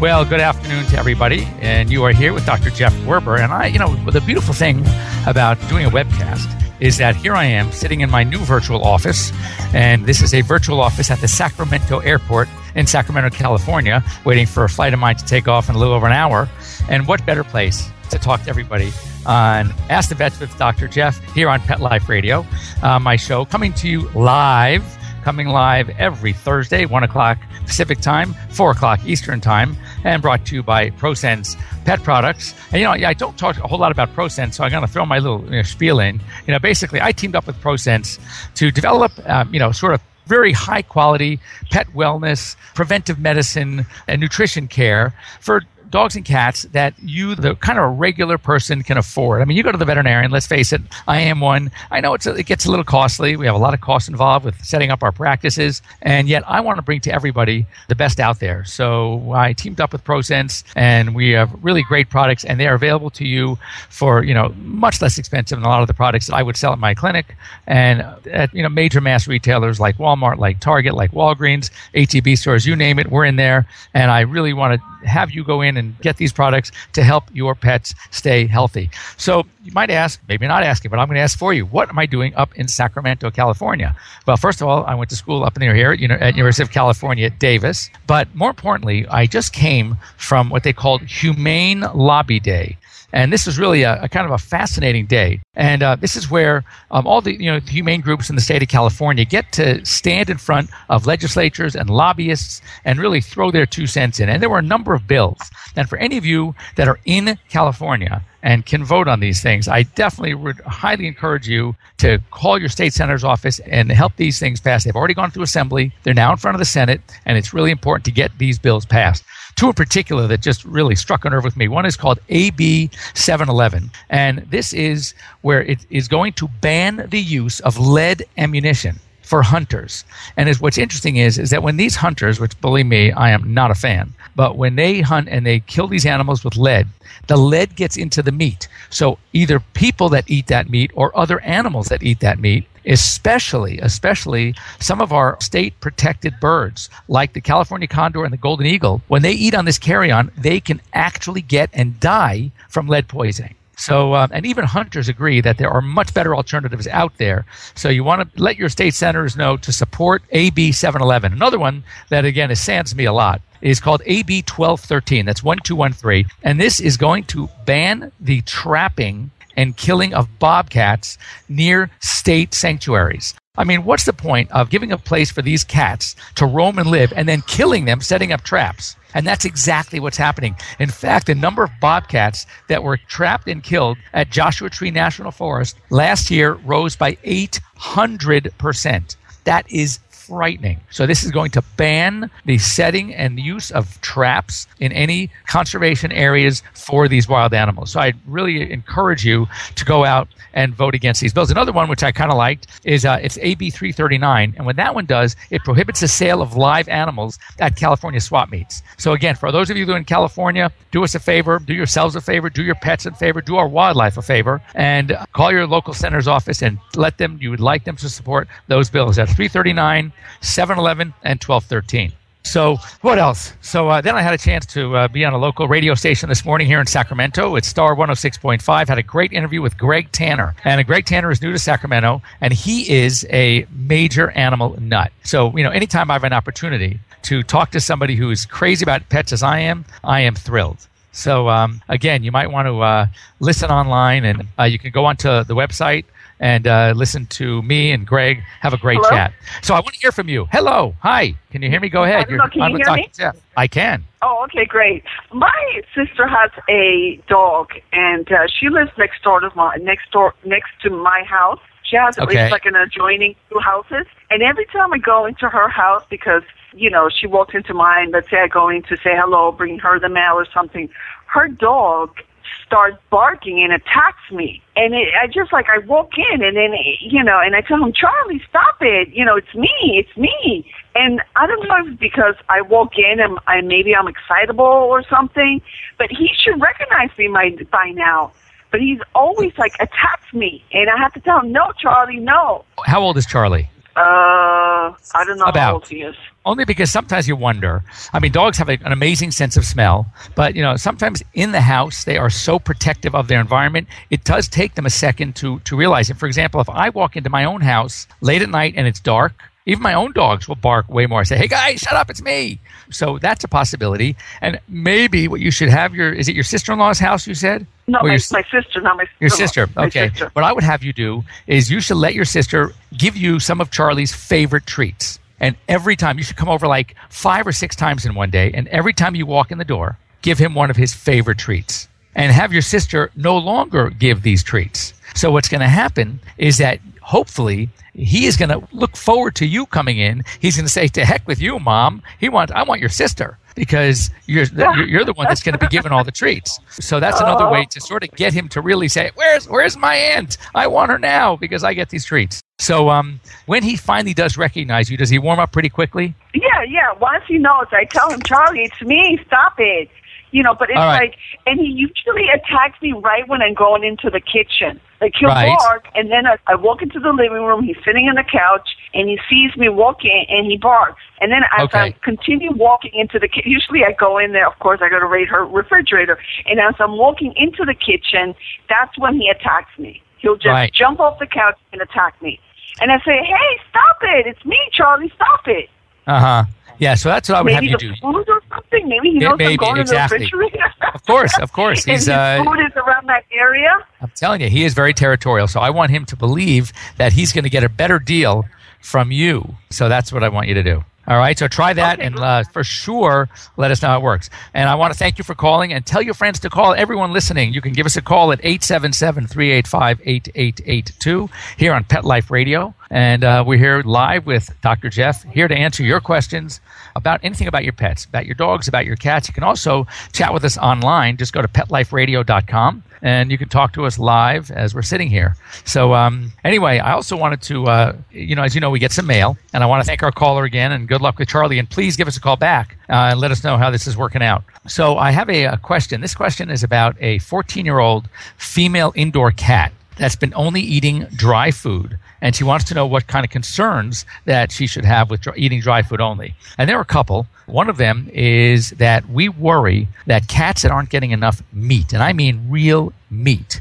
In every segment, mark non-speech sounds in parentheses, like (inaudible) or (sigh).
Well, good afternoon to everybody, and you are here with Dr. Jeff Werber. And I, you know, the beautiful thing about doing a webcast is that here I am sitting in my new virtual office, and this is a virtual office at the Sacramento Airport in Sacramento, California, waiting for a flight of mine to take off in a little over an hour. And what better place to talk to everybody on Ask the Vets with Dr. Jeff here on Pet Life Radio, uh, my show coming to you live coming live every Thursday, 1 o'clock Pacific time, 4 o'clock Eastern time, and brought to you by ProSense Pet Products. And, you know, I don't talk a whole lot about ProSense, so I'm going to throw my little you know, spiel in. You know, basically, I teamed up with ProSense to develop, um, you know, sort of very high quality pet wellness, preventive medicine, and nutrition care for dogs and cats that you, the kind of a regular person, can afford. I mean, you go to the veterinarian. Let's face it, I am one. I know it's a, it gets a little costly. We have a lot of costs involved with setting up our practices, and yet I want to bring to everybody the best out there. So I teamed up with ProSense, and we have really great products, and they are available to you for you know much less expensive than a lot of the products that I would sell at my clinic, and at you know major mass retailers like Walmart, like Target, like Walgreens, HEB stores, you name it, we're in there, and I really want to have you go in and get these products to help your pets stay healthy. So you might ask, maybe not asking, but I'm going to ask for you. What am I doing up in Sacramento, California? Well, first of all, I went to school up near here, you know, at University of California at Davis. But more importantly, I just came from what they called Humane Lobby Day. And this is really a, a, kind of a fascinating day. And uh, this is where um, all the you know the humane groups in the state of California get to stand in front of legislatures and lobbyists and really throw their two cents in. And there were a number of bills. And for any of you that are in California and can vote on these things, I definitely would highly encourage you to call your state senator's office and help these things pass. They've already gone through assembly. They're now in front of the Senate, and it's really important to get these bills passed two in particular that just really struck a nerve with me. One is called AB 711, and this is where it is going to ban the use of lead ammunition for hunters. And is, what's interesting is, is that when these hunters, which believe me, I am not a fan, but when they hunt and they kill these animals with lead, the lead gets into the meat. So either people that eat that meat or other animals that eat that meat especially especially some of our state protected birds like the California condor and the golden eagle when they eat on this carrion they can actually get and die from lead poisoning so, um, and even hunters agree that there are much better alternatives out there. So, you want to let your state senators know to support AB 711. Another one that, again, is sands me a lot is called AB 1213. That's 1213. And this is going to ban the trapping and killing of bobcats near state sanctuaries. I mean, what's the point of giving a place for these cats to roam and live and then killing them, setting up traps? And that's exactly what's happening. In fact, the number of bobcats that were trapped and killed at Joshua Tree National Forest last year rose by 800%. That is frightening. So this is going to ban the setting and use of traps in any conservation areas for these wild animals. So I really encourage you to go out and vote against these bills. Another one which I kind of liked is uh, it's AB 339, and what that one does, it prohibits the sale of live animals at California swap meets. So again, for those of you who are in California, do us a favor, do yourselves a favor, do your pets a favor, do our wildlife a favor, and call your local senator's office and let them. You would like them to support those bills at 339. 7-Eleven, and 1213. So what else? So uh, then I had a chance to uh, be on a local radio station this morning here in Sacramento. It's Star 106.5. Had a great interview with Greg Tanner. And Greg Tanner is new to Sacramento, and he is a major animal nut. So, you know, anytime I have an opportunity to talk to somebody who is crazy about pets as I am, I am thrilled. So um, again, you might want to uh, listen online, and uh, you can go onto the website and uh, listen to me and Greg have a great Hello? chat. So I want to hear from you. Hello, hi. Can you hear me? Go ahead. I don't know, can you hear me? Jeff. I can. Oh, okay, great. My sister has a dog, and uh, she lives next door to my next door next to my house. She has at Okay. least like an adjoining two houses, and every time I go into her house because you know she walks into mine. Let's say I go in to say hello, bring her the mail or something. Her dog starts barking and attacks me. And it, I just like I walk in and then you know, and I tell him, Charlie, stop it. You know, it's me, it's me. And I don't know if it's because I walk in and I maybe I'm excitable or something, but he should recognize me by by now. But he's always like attacks me, and I have to tell him, no, Charlie, no. How old is Charlie? Uh, I don't know About. how old he is. Only because sometimes you wonder. I mean, dogs have a, an amazing sense of smell, but you know, sometimes in the house they are so protective of their environment. It does take them a second to to realize it. For example, if I walk into my own house late at night and it's dark, even my own dogs will bark way more. I say, "Hey guys, shut up! It's me." So that's a possibility. And maybe what you should have your is it your sister in law's house? You said No, my, your, my sister, not my sister. your sister. Okay. sister. What I would have you do is you should let your sister give you some of Charlie's favorite treats. And every time you should come over like five or six times in one day. And every time you walk in the door, give him one of his favorite treats. And have your sister no longer give these treats. So what's going to happen is that hopefully he is going to look forward to you coming in. He's going to say, "To heck with you, mom. He wants. I want your sister." Because you're, you're you're the one that's going to be given all the treats. So that's another way to sort of get him to really say, "Where's where's my aunt? I want her now because I get these treats." So um, when he finally does recognize you, does he warm up pretty quickly? Yeah, yeah. Once he knows, I tell him, Charlie, it's me. Stop it. You know, but it's right. like, and he usually attacks me right when I'm going into the kitchen. Like he'll Right. bark, and then I, I walk into the living room. He's sitting on the couch, and he sees me walking, and he barks. And then as Okay. I continue walking into the kitchen, usually I go in there. Of course, I go to raid her refrigerator, and as I'm walking into the kitchen, that's when he attacks me. He'll just Right. jump off the couch and attack me. And I say, "Hey, stop it! It's me, Charlie. Stop it!" Uh huh. Yeah. So that's what I would maybe have you do. food or something. Maybe he knows maybe, I'm going exactly. to the refrigerator. Of course, of course. (laughs) He's his uh, food is around that area. I'm telling you, he is very territorial. So I want him to believe that he's going to get a better deal from you. So that's what I want you to do. All right. So try that Okay, and uh, for sure let us know how it works. And I want to thank you for calling and tell your friends to call. Everyone listening, you can give us a call at 877 385 8882 here on Pet Life Radio. And uh, we're here live with Dr. Jeff, here to answer your questions about anything about your pets, about your dogs, about your cats. You can also chat with us online. Just go to petliferadio.com and you can talk to us live as we're sitting here. So, um, anyway, I also wanted to, uh, you know, as you know, we get some mail, and I want to thank our caller again, and good luck with Charlie. And please give us a call back uh, and let us know how this is working out. So, I have a, a question. This question is about a 14 year old female indoor cat that's been only eating dry food. And she wants to know what kind of concerns that she should have with dry, eating dry food only. And there are a couple. One of them is that we worry that cats that aren't getting enough meat and i mean real meat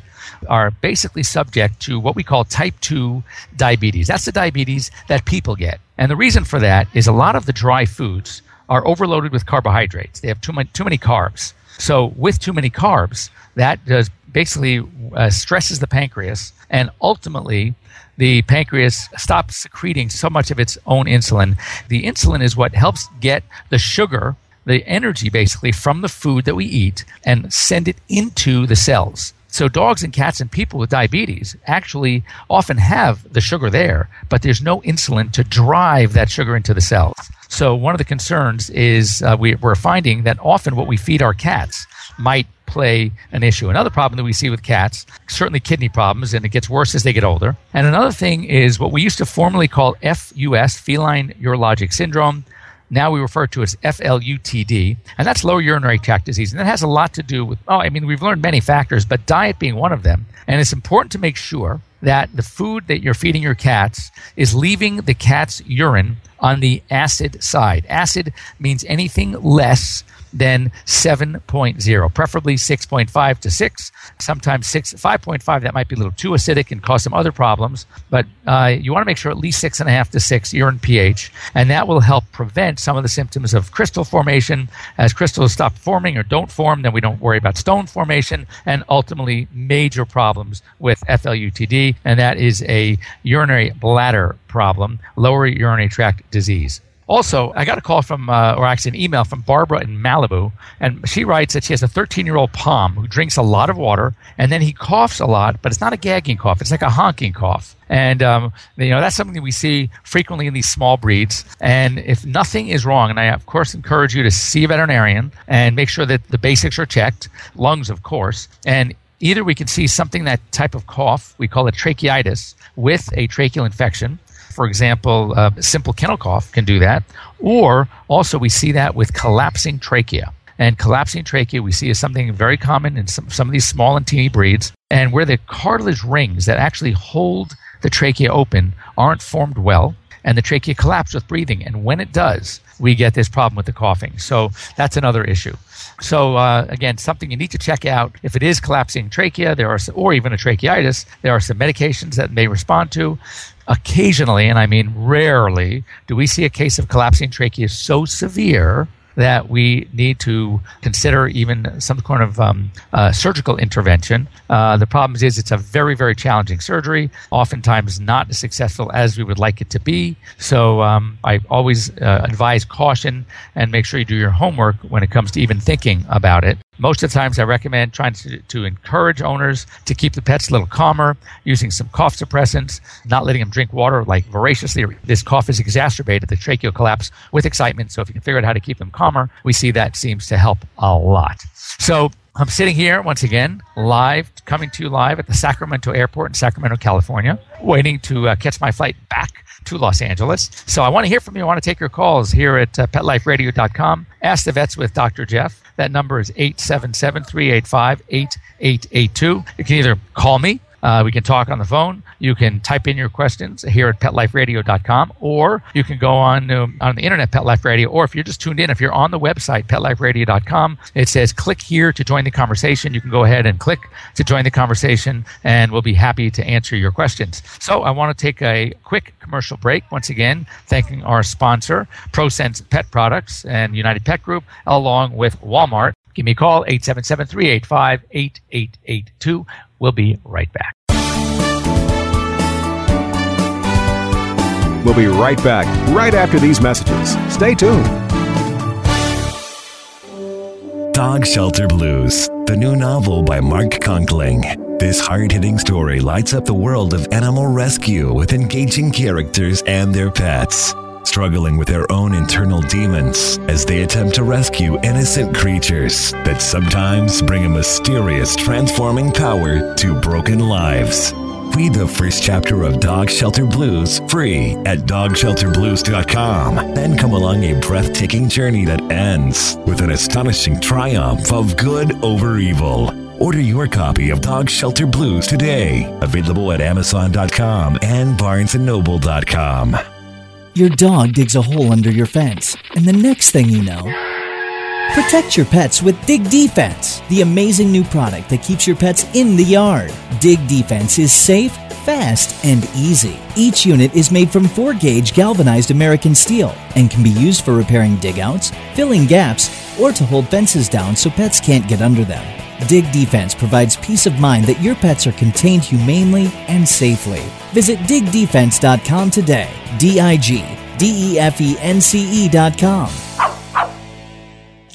are basically subject to what we call type 2 diabetes. That's the diabetes that people get. And the reason for that is a lot of the dry foods are overloaded with carbohydrates. They have too many, too many carbs. So with too many carbs that does basically uh, stresses the pancreas and ultimately the pancreas stops secreting so much of its own insulin. The insulin is what helps get the sugar the energy basically from the food that we eat and send it into the cells. So dogs and cats and people with diabetes actually often have the sugar there but there's no insulin to drive that sugar into the cells. So one of the concerns is uh, we, we're finding that often what we feed our cats might play an issue. Another problem that we see with cats, certainly kidney problems, and it gets worse as they get older. And another thing is what we used to formerly call FUS, feline urologic syndrome. Now we refer to as FLUTD, and that's lower urinary tract disease. And that has a lot to do with, oh, I mean, we've learned many factors, but diet being one of them. And it's important to make sure that the food that you're feeding your cats is leaving the cat's urine on the acid side. Acid means anything less than 7.0, preferably 6.5 to 6. Sometimes 6, 5.5, that might be a little too acidic and cause some other problems. But uh, you want to make sure at least 6.5 to 6 urine pH, and that will help prevent some of the symptoms of crystal formation. As crystals stop forming or don't form, then we don't worry about stone formation and ultimately major problems with FLUTD, and that is a urinary bladder problem, lower urinary tract disease. Also, I got a call from, uh, or actually an email from Barbara in Malibu, and she writes that she has a 13 year old Pom who drinks a lot of water, and then he coughs a lot, but it's not a gagging cough, it's like a honking cough. And um, you know that's something that we see frequently in these small breeds. And if nothing is wrong, and I of course encourage you to see a veterinarian and make sure that the basics are checked, lungs of course, and either we can see something that type of cough we call it tracheitis with a tracheal infection for example, uh, simple kennel cough can do that. Or also, we see that with collapsing trachea. And collapsing trachea we see is something very common in some, some of these small and teeny breeds, and where the cartilage rings that actually hold the trachea open aren't formed well, and the trachea collapses with breathing. And when it does, we get this problem with the coughing. So that's another issue. So uh, again, something you need to check out. If it is collapsing trachea, there are, or even a tracheitis, there are some medications that may respond to occasionally, and I mean rarely, do we see a case of collapsing trachea so severe that we need to consider even some kind of um, uh, surgical intervention. Uh, the problem is it's a very, very challenging surgery, oftentimes not as successful as we would like it to be. So um, I always uh, advise caution and make sure you do your homework when it comes to even thinking about it. Most of the times, I recommend trying to, to encourage owners to keep the pets a little calmer, using some cough suppressants, not letting them drink water like voraciously. This cough is exacerbated, the tracheal collapse with excitement. So if you can figure out how to keep them calmer, we see that seems to help a lot. So I'm sitting here once again, live, coming to you live at the Sacramento Airport in Sacramento, California, waiting to uh, catch my flight back to Los Angeles. So I want to hear from you. I want to take your calls here at uh, PetLifeRadio.com. Ask the vets with Dr. Jeff. That number is 877 385 8882. You can either call me uh, we can talk on the phone. You can type in your questions here at PetLifeRadio.com, or you can go on um, on the internet, Pet Life Radio, or if you're just tuned in, if you're on the website, PetLifeRadio.com, it says click here to join the conversation. You can go ahead and click to join the conversation, and we'll be happy to answer your questions. So I want to take a quick commercial break. Once again, thanking our sponsor, ProSense Pet Products and United Pet Group, along with Walmart. Give me a call, 877 385 8882. We'll be right back. We'll be right back, right after these messages. Stay tuned. Dog Shelter Blues, the new novel by Mark Conkling. This hard hitting story lights up the world of animal rescue with engaging characters and their pets struggling with their own internal demons as they attempt to rescue innocent creatures that sometimes bring a mysterious transforming power to broken lives. Read the first chapter of Dog Shelter Blues free at dogshelterblues.com. Then come along a breathtaking journey that ends with an astonishing triumph of good over evil. Order your copy of Dog Shelter Blues today. Available at Amazon.com and BarnesandNoble.com. Your dog digs a hole under your fence, and the next thing you know, protect your pets with Dig Defense, the amazing new product that keeps your pets in the yard. Dig Defense is safe, fast, and easy. Each unit is made from 4 gauge galvanized American steel and can be used for repairing digouts, filling gaps, or to hold fences down so pets can't get under them. Dig Defense provides peace of mind that your pets are contained humanely and safely. Visit digdefense.com today. D I G D E F E N C E.com.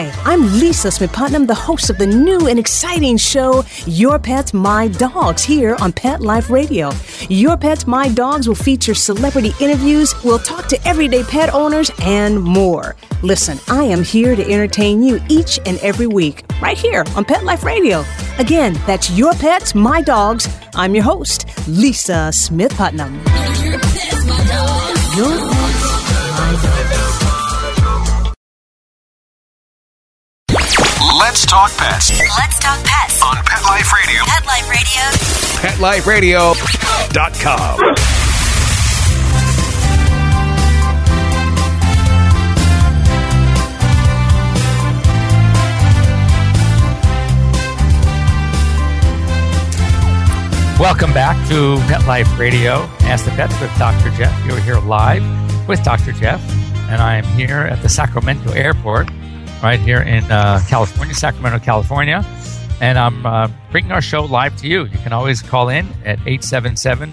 Hi, I'm Lisa Smith Putnam, the host of the new and exciting show, Your Pets, My Dogs, here on Pet Life Radio. Your Pets, My Dogs will feature celebrity interviews, we'll talk to everyday pet owners, and more. Listen, I am here to entertain you each and every week, right here on Pet Life Radio. Again, that's Your Pets, My Dogs. I'm your host, Lisa Smith Putnam. Your Pets, My Dogs. Your Let's talk pets Let's talk pets. on Pet Life Radio. Pet Life Radio. PetLifeRadio.com. Welcome back to Pet Life Radio. Ask the Pets with Dr. Jeff. You're here live with Dr. Jeff, and I am here at the Sacramento Airport, right here in uh, California, Sacramento, California. And I'm uh, bringing our show live to you. You can always call in at 877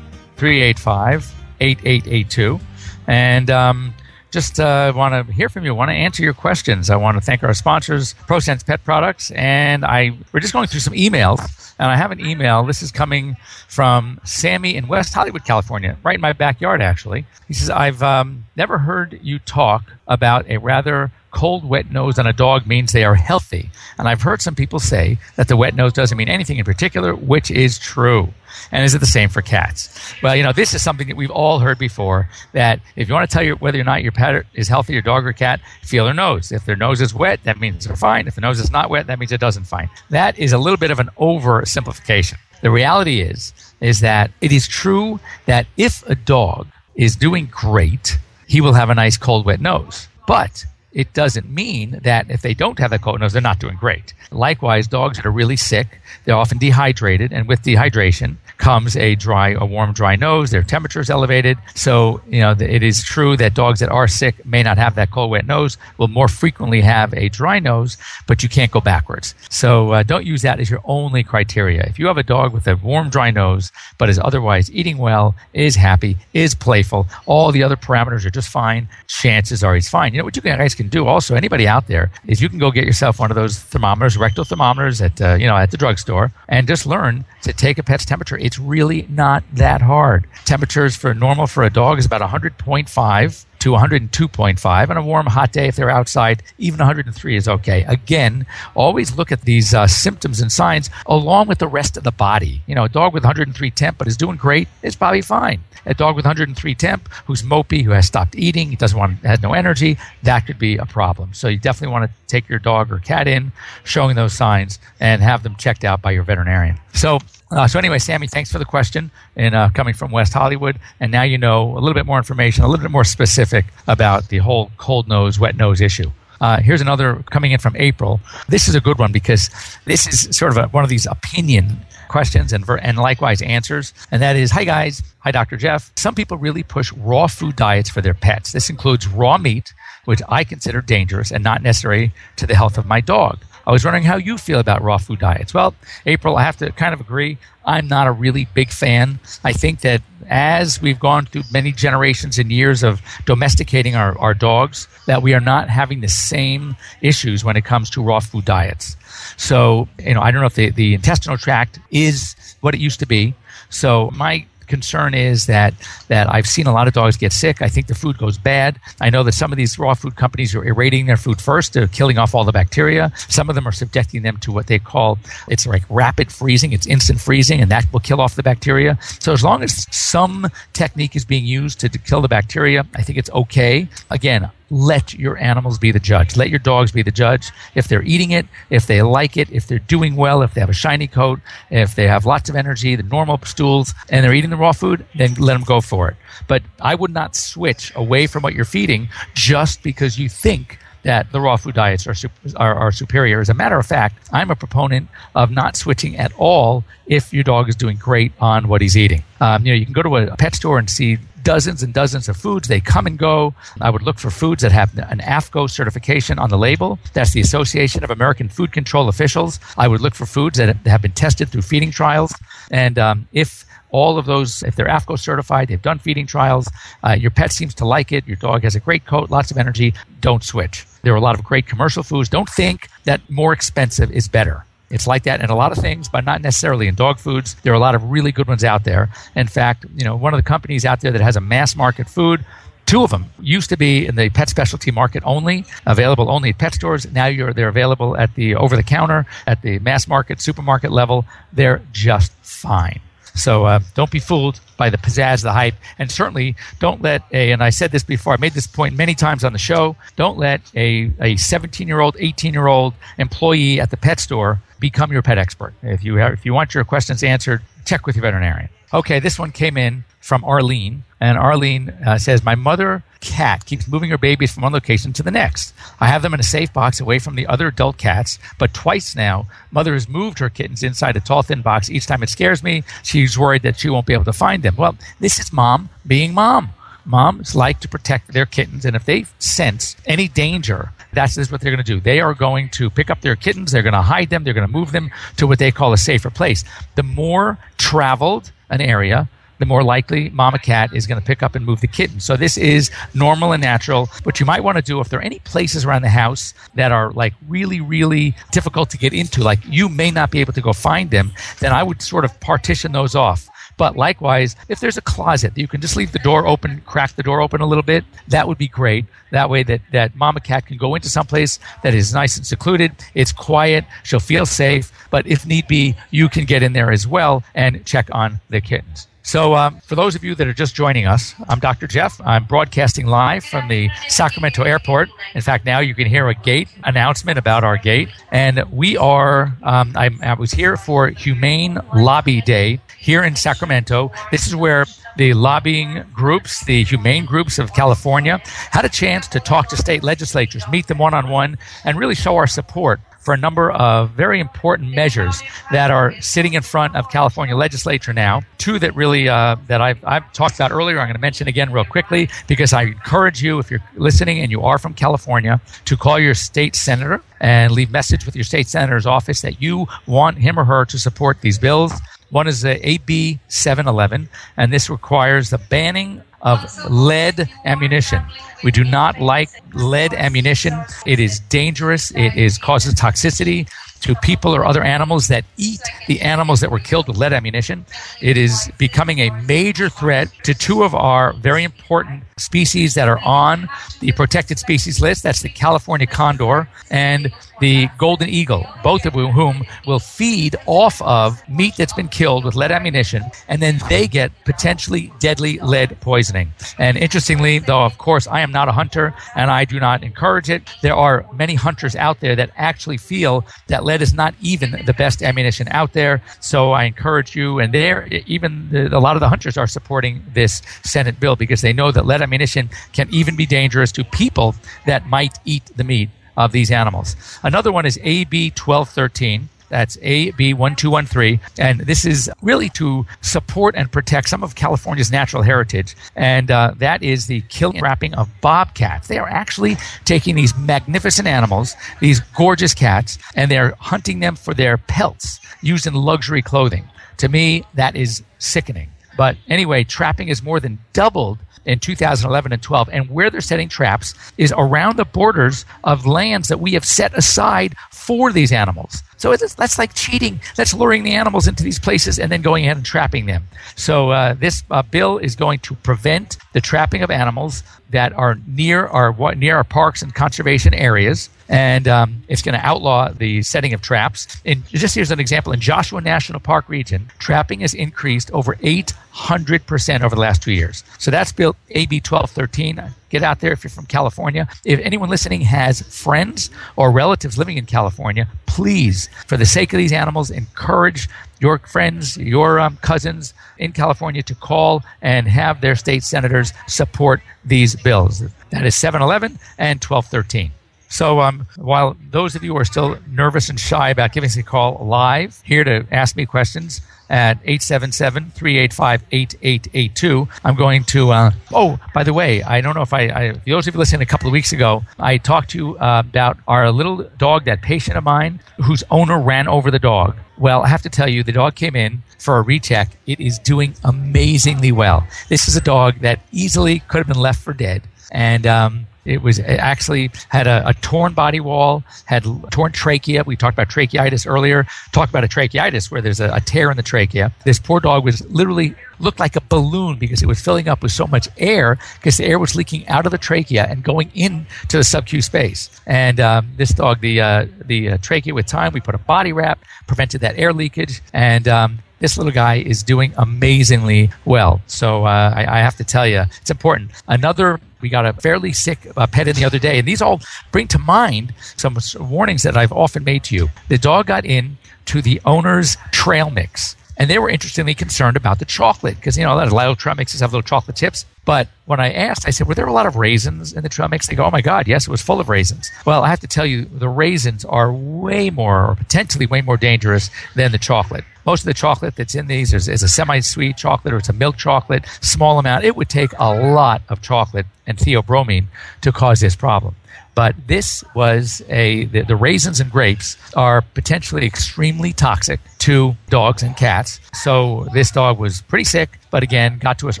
385 8882. And um, just uh, want to hear from you. Want to answer your questions. I want to thank our sponsors, ProSense Pet Products, and I we're just going through some emails, and I have an email. This is coming from Sammy in West Hollywood, California, right in my backyard. Actually, he says I've um, never heard you talk about a rather cold, wet nose on a dog means they are healthy, and I've heard some people say that the wet nose doesn't mean anything in particular, which is true. And is it the same for cats? Well, you know, this is something that we've all heard before that if you want to tell you whether or not your pet is healthy, your dog or cat, feel their nose. If their nose is wet, that means they're fine. If the nose is not wet, that means it doesn't fine. That is a little bit of an oversimplification. The reality is, is that it is true that if a dog is doing great, he will have a nice cold, wet nose. But it doesn't mean that if they don't have that cold nose, they're not doing great. Likewise, dogs that are really sick, they're often dehydrated, and with dehydration comes a dry, a warm, dry nose. Their temperature is elevated. So, you know, it is true that dogs that are sick may not have that cold, wet nose, will more frequently have a dry nose, but you can't go backwards. So, uh, don't use that as your only criteria. If you have a dog with a warm, dry nose, but is otherwise eating well, is happy, is playful, all the other parameters are just fine, chances are he's fine. You know what you guys can do also, anybody out there, is you can go get yourself one of those thermometers, rectal thermometers at, uh, you know, at the drugstore and just learn to take a pet's temperature. It's really not that hard. Temperatures for normal for a dog is about 100.5 to 102.5 on a warm hot day. If they're outside even 103 is okay. Again always look at these uh, symptoms and signs along with the rest of the body. You know a dog with 103 temp but is doing great is probably fine. A dog with 103 temp who's mopey who has stopped eating doesn't want has no energy that could be a problem. So you definitely want to take your dog or cat in showing those signs and have them checked out by your veterinarian. So uh, so anyway, Sammy, thanks for the question and uh, coming from West Hollywood. And now you know a little bit more information, a little bit more specific about the whole cold nose, wet nose issue. Uh, here's another coming in from April. This is a good one because this is sort of a, one of these opinion questions and, and likewise answers. And that is, hi guys, hi Dr. Jeff. Some people really push raw food diets for their pets. This includes raw meat, which I consider dangerous and not necessary to the health of my dog. I was wondering how you feel about raw food diets. Well, April, I have to kind of agree. I'm not a really big fan. I think that as we've gone through many generations and years of domesticating our, our dogs, that we are not having the same issues when it comes to raw food diets. So, you know, I don't know if the, the intestinal tract is what it used to be. So my concern is that that I've seen a lot of dogs get sick. I think the food goes bad. I know that some of these raw food companies are irradiating their food first, they're killing off all the bacteria. Some of them are subjecting them to what they call it's like rapid freezing, it's instant freezing, and that will kill off the bacteria. So as long as some technique is being used to, to kill the bacteria, I think it's okay. Again, let your animals be the judge. Let your dogs be the judge. If they're eating it, if they like it, if they're doing well, if they have a shiny coat, if they have lots of energy, the normal stools, and they're eating the raw food, then let them go for it. But I would not switch away from what you're feeding just because you think that the raw food diets are, are, are, superior. As a matter of fact, I'm a proponent of not switching at all if your dog is doing great on what he's eating. Um, you know, you can go to a pet store and see dozens and dozens of foods. They come and go. I would look for foods that have an AAFCO certification on the label. That's the Association of American Food Control Officials. I would look for foods that have been tested through feeding trials. And um, if all of those, if they're AAFCO certified, they've done feeding trials, uh, your pet seems to like it, your dog has a great coat, lots of energy, don't switch. There are a lot of great commercial foods. Don't think that more expensive is better. It's like that in a lot of things, but not necessarily in dog foods. There are a lot of really good ones out there. In fact, you know, one of the companies out there that has a mass market food Two of them used to be in the pet specialty market only, available only at pet stores. Now they're available at the over the counter, at the mass market, supermarket level. They're just fine. So uh, don't be fooled by the pizzazz, the hype, and certainly don't let a. And I said this before. I made this point many times on the show. Don't let a a 17 year old, 18 year old employee at the pet store become your pet expert. If you have, if you want your questions answered, check with your veterinarian. Okay, this one came in from Arlene, and Arlene uh, says, My mother cat keeps moving her babies from one location to the next. I have them in a safe box away from the other adult cats, but twice now, mother has moved her kittens inside a tall, thin box. Each time it scares me. She's worried that she won't be able to find them. Well, this is mom being mom. Moms like to protect their kittens, and if they sense any danger, that's just what they're going to do. They are going to pick up their kittens, they're going to hide them, they're going to move them to what they call a safer place. The more traveled an area, the more likely mama cat is going to pick up and move the kitten. So this is normal and natural. What you might want to do if there are any places around the house that are like really, really difficult to get into, like you may not be able to go find them, then I would sort of partition those off. But likewise, if there's a closet you can just leave the door open, crack the door open a little bit, that would be great. That way that, that mama cat can go into someplace that is nice and secluded. It's quiet. She'll feel safe. But if need be, you can get in there as well and check on the kittens. So, um, for those of you that are just joining us, I'm Dr. Jeff. I'm broadcasting live from the Sacramento airport. In fact, now you can hear a gate announcement about our gate. And we are, um, I was here for Humane Lobby Day here in Sacramento. This is where the lobbying groups, the humane groups of California, had a chance to talk to state legislatures, meet them one on one, and really show our support for a number of very important measures that are sitting in front of California legislature now. Two that really uh, that I've, I've talked about earlier. I'm going to mention again real quickly because I encourage you, if you're listening and you are from California, to call your state senator and leave message with your state senator's office that you want him or her to support these bills. One is the AB 711, and this requires the banning of lead ammunition. We do not like lead ammunition. It is dangerous. It is causes toxicity to people or other animals that eat the animals that were killed with lead ammunition. It is becoming a major threat to two of our very important species that are on the protected species list. That's the California condor and the golden eagle, both of whom will feed off of meat that's been killed with lead ammunition, and then they get potentially deadly lead poisoning. And interestingly, though, of course, I am not a hunter and I do not encourage it, there are many hunters out there that actually feel that lead is not even the best ammunition out there. So I encourage you, and there, even the, a lot of the hunters are supporting this Senate bill because they know that lead ammunition can even be dangerous to people that might eat the meat of these animals. Another one is AB 1213. That's AB1213. And this is really to support and protect some of California's natural heritage. And uh, that is the killing and trapping of bobcats. They are actually taking these magnificent animals, these gorgeous cats, and they're hunting them for their pelts used in luxury clothing. To me, that is sickening. But anyway, trapping has more than doubled in 2011 and 12. And where they're setting traps is around the borders of lands that we have set aside for these animals. So that's like cheating. That's luring the animals into these places and then going ahead and trapping them. So uh, this uh, bill is going to prevent the trapping of animals that are near our near our parks and conservation areas, and um, it's going to outlaw the setting of traps. And just here's an example: in Joshua National Park region, trapping has increased over 800 percent over the last two years. So that's Bill AB 1213. Get out there if you're from California. If anyone listening has friends or relatives living in California, please, for the sake of these animals, encourage your friends, your um, cousins in California to call and have their state senators support these bills. That is 711 and 1213. So um, while those of you are still nervous and shy about giving us a call live, here to ask me questions at 877-385-8882. I'm going to, uh, oh, by the way, I don't know if I, I, those of you listening a couple of weeks ago, I talked to you uh, about our little dog, that patient of mine whose owner ran over the dog. Well, I have to tell you, the dog came in for a recheck. It is doing amazingly well. This is a dog that easily could have been left for dead. And um, it was it actually had a, a, torn body wall, had torn trachea. We talked about tracheitis earlier. Talked about a tracheitis where there's a, a tear in the trachea. This poor dog was literally looked like a balloon because it was filling up with so much air because the air was leaking out of the trachea and going into the subcu space. And um, this dog, the uh, the uh, trachea with time, we put a body wrap, prevented that air leakage, and um, this little guy is doing amazingly well. So uh, I, I, have to tell you, it's important. Another, we got a fairly sick uh, pet in the other day, and these all bring to mind some warnings that I've often made to you. The dog got in to the owner's trail mix. And they were interestingly concerned about the chocolate because, you know, a lot of trail mixes have little chocolate tips. But when I asked, I said, were there a lot of raisins in the trail mix? They go, oh my God, yes, it was full of raisins. Well, I have to tell you, the raisins are way more, or potentially way more dangerous than the chocolate. Most of the chocolate that's in these is, is a semi sweet chocolate or it's a milk chocolate, small amount. It would take a lot of chocolate and theobromine to cause this problem. But this was a, the, the, raisins and grapes are potentially extremely toxic to dogs and cats. So this dog was pretty sick, but again, got to us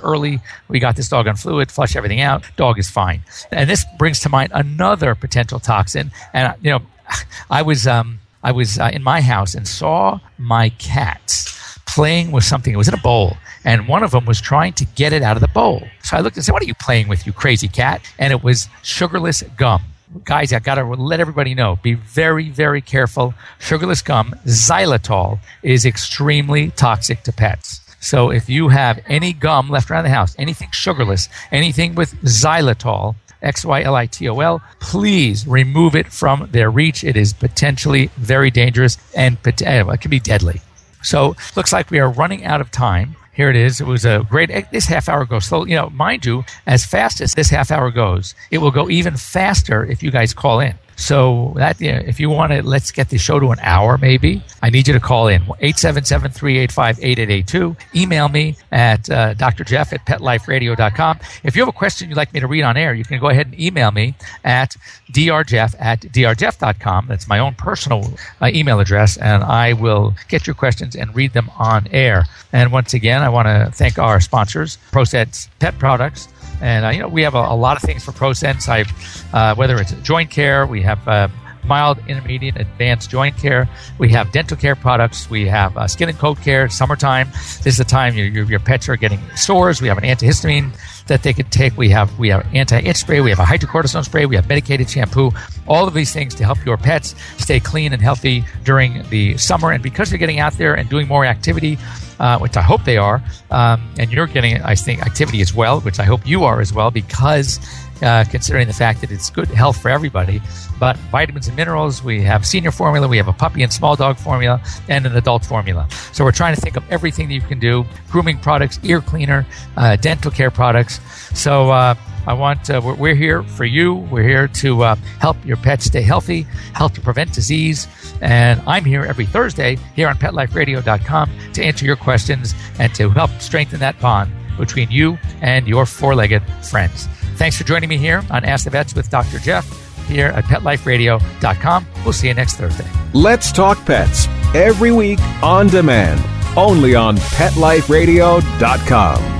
early. We got this dog on fluid, flush everything out. Dog is fine. And this brings to mind another potential toxin. And, you know, I was, um, I was uh, in my house and saw my cats playing with something. It was in a bowl, and one of them was trying to get it out of the bowl. So I looked and said, What are you playing with, you crazy cat? And it was sugarless gum guys, I got to let everybody know be very, very careful. Sugarless gum, xylitol, is extremely toxic to pets. So if you have any gum left around the house, anything sugarless, anything with xylitol, X Y L I T O L, please remove it from their reach. It is potentially very dangerous and eh, it can be deadly. So looks like we are running out of time. Here it is. It was a great. This half hour goes slow. You know, mind you, as fast as this half hour goes, it will go even faster if you guys call in. So that you know, if you want to, let's get the show to an hour maybe. I need you to call in 877-385-8882. Email me at uh, Dr. Jeff at PetLifeRadio.com. If you have a question you'd like me to read on air, you can go ahead and email me at drjeff at drjeff.com. That's my own personal uh, email address, and I will get your questions and read them on air. And once again, I want to thank our sponsors, ProSense Pet Products. And uh, you know, we have a, a, lot of things for ProSense. I, uh, whether it's joint care, we have uh, mild, intermediate, advanced joint care. We have dental care products. We have uh, skin and coat care. Summertime, this is the time your, your, your pets are getting sores. We have an antihistamine that they could take. We have we have anti-itch spray. We have a hydrocortisone spray. We have medicated shampoo. All of these things to help your pets stay clean and healthy during the summer. And because they're getting out there and doing more activity, uh, which I hope they are, um, and you're getting, I think, activity as well, which I hope you are as well, because uh, considering the fact that it's good health for everybody. But vitamins and minerals, we have senior formula, we have a puppy and small dog formula, and an adult formula. So we're trying to think of everything that you can do grooming products, ear cleaner, uh, dental care products. So, uh, I want, uh, we're, we're, here for you. We're here to uh, help your pets stay healthy, help to prevent disease. And I'm here every Thursday here on PetLifeRadio.com to answer your questions and to help strengthen that bond between you and your four legged friends. Thanks for joining me here on Ask the Vets with Dr. Jeff here at PetLifeRadio.com. We'll see you next Thursday. Let's talk pets every week on demand, only on PetLifeRadio.com.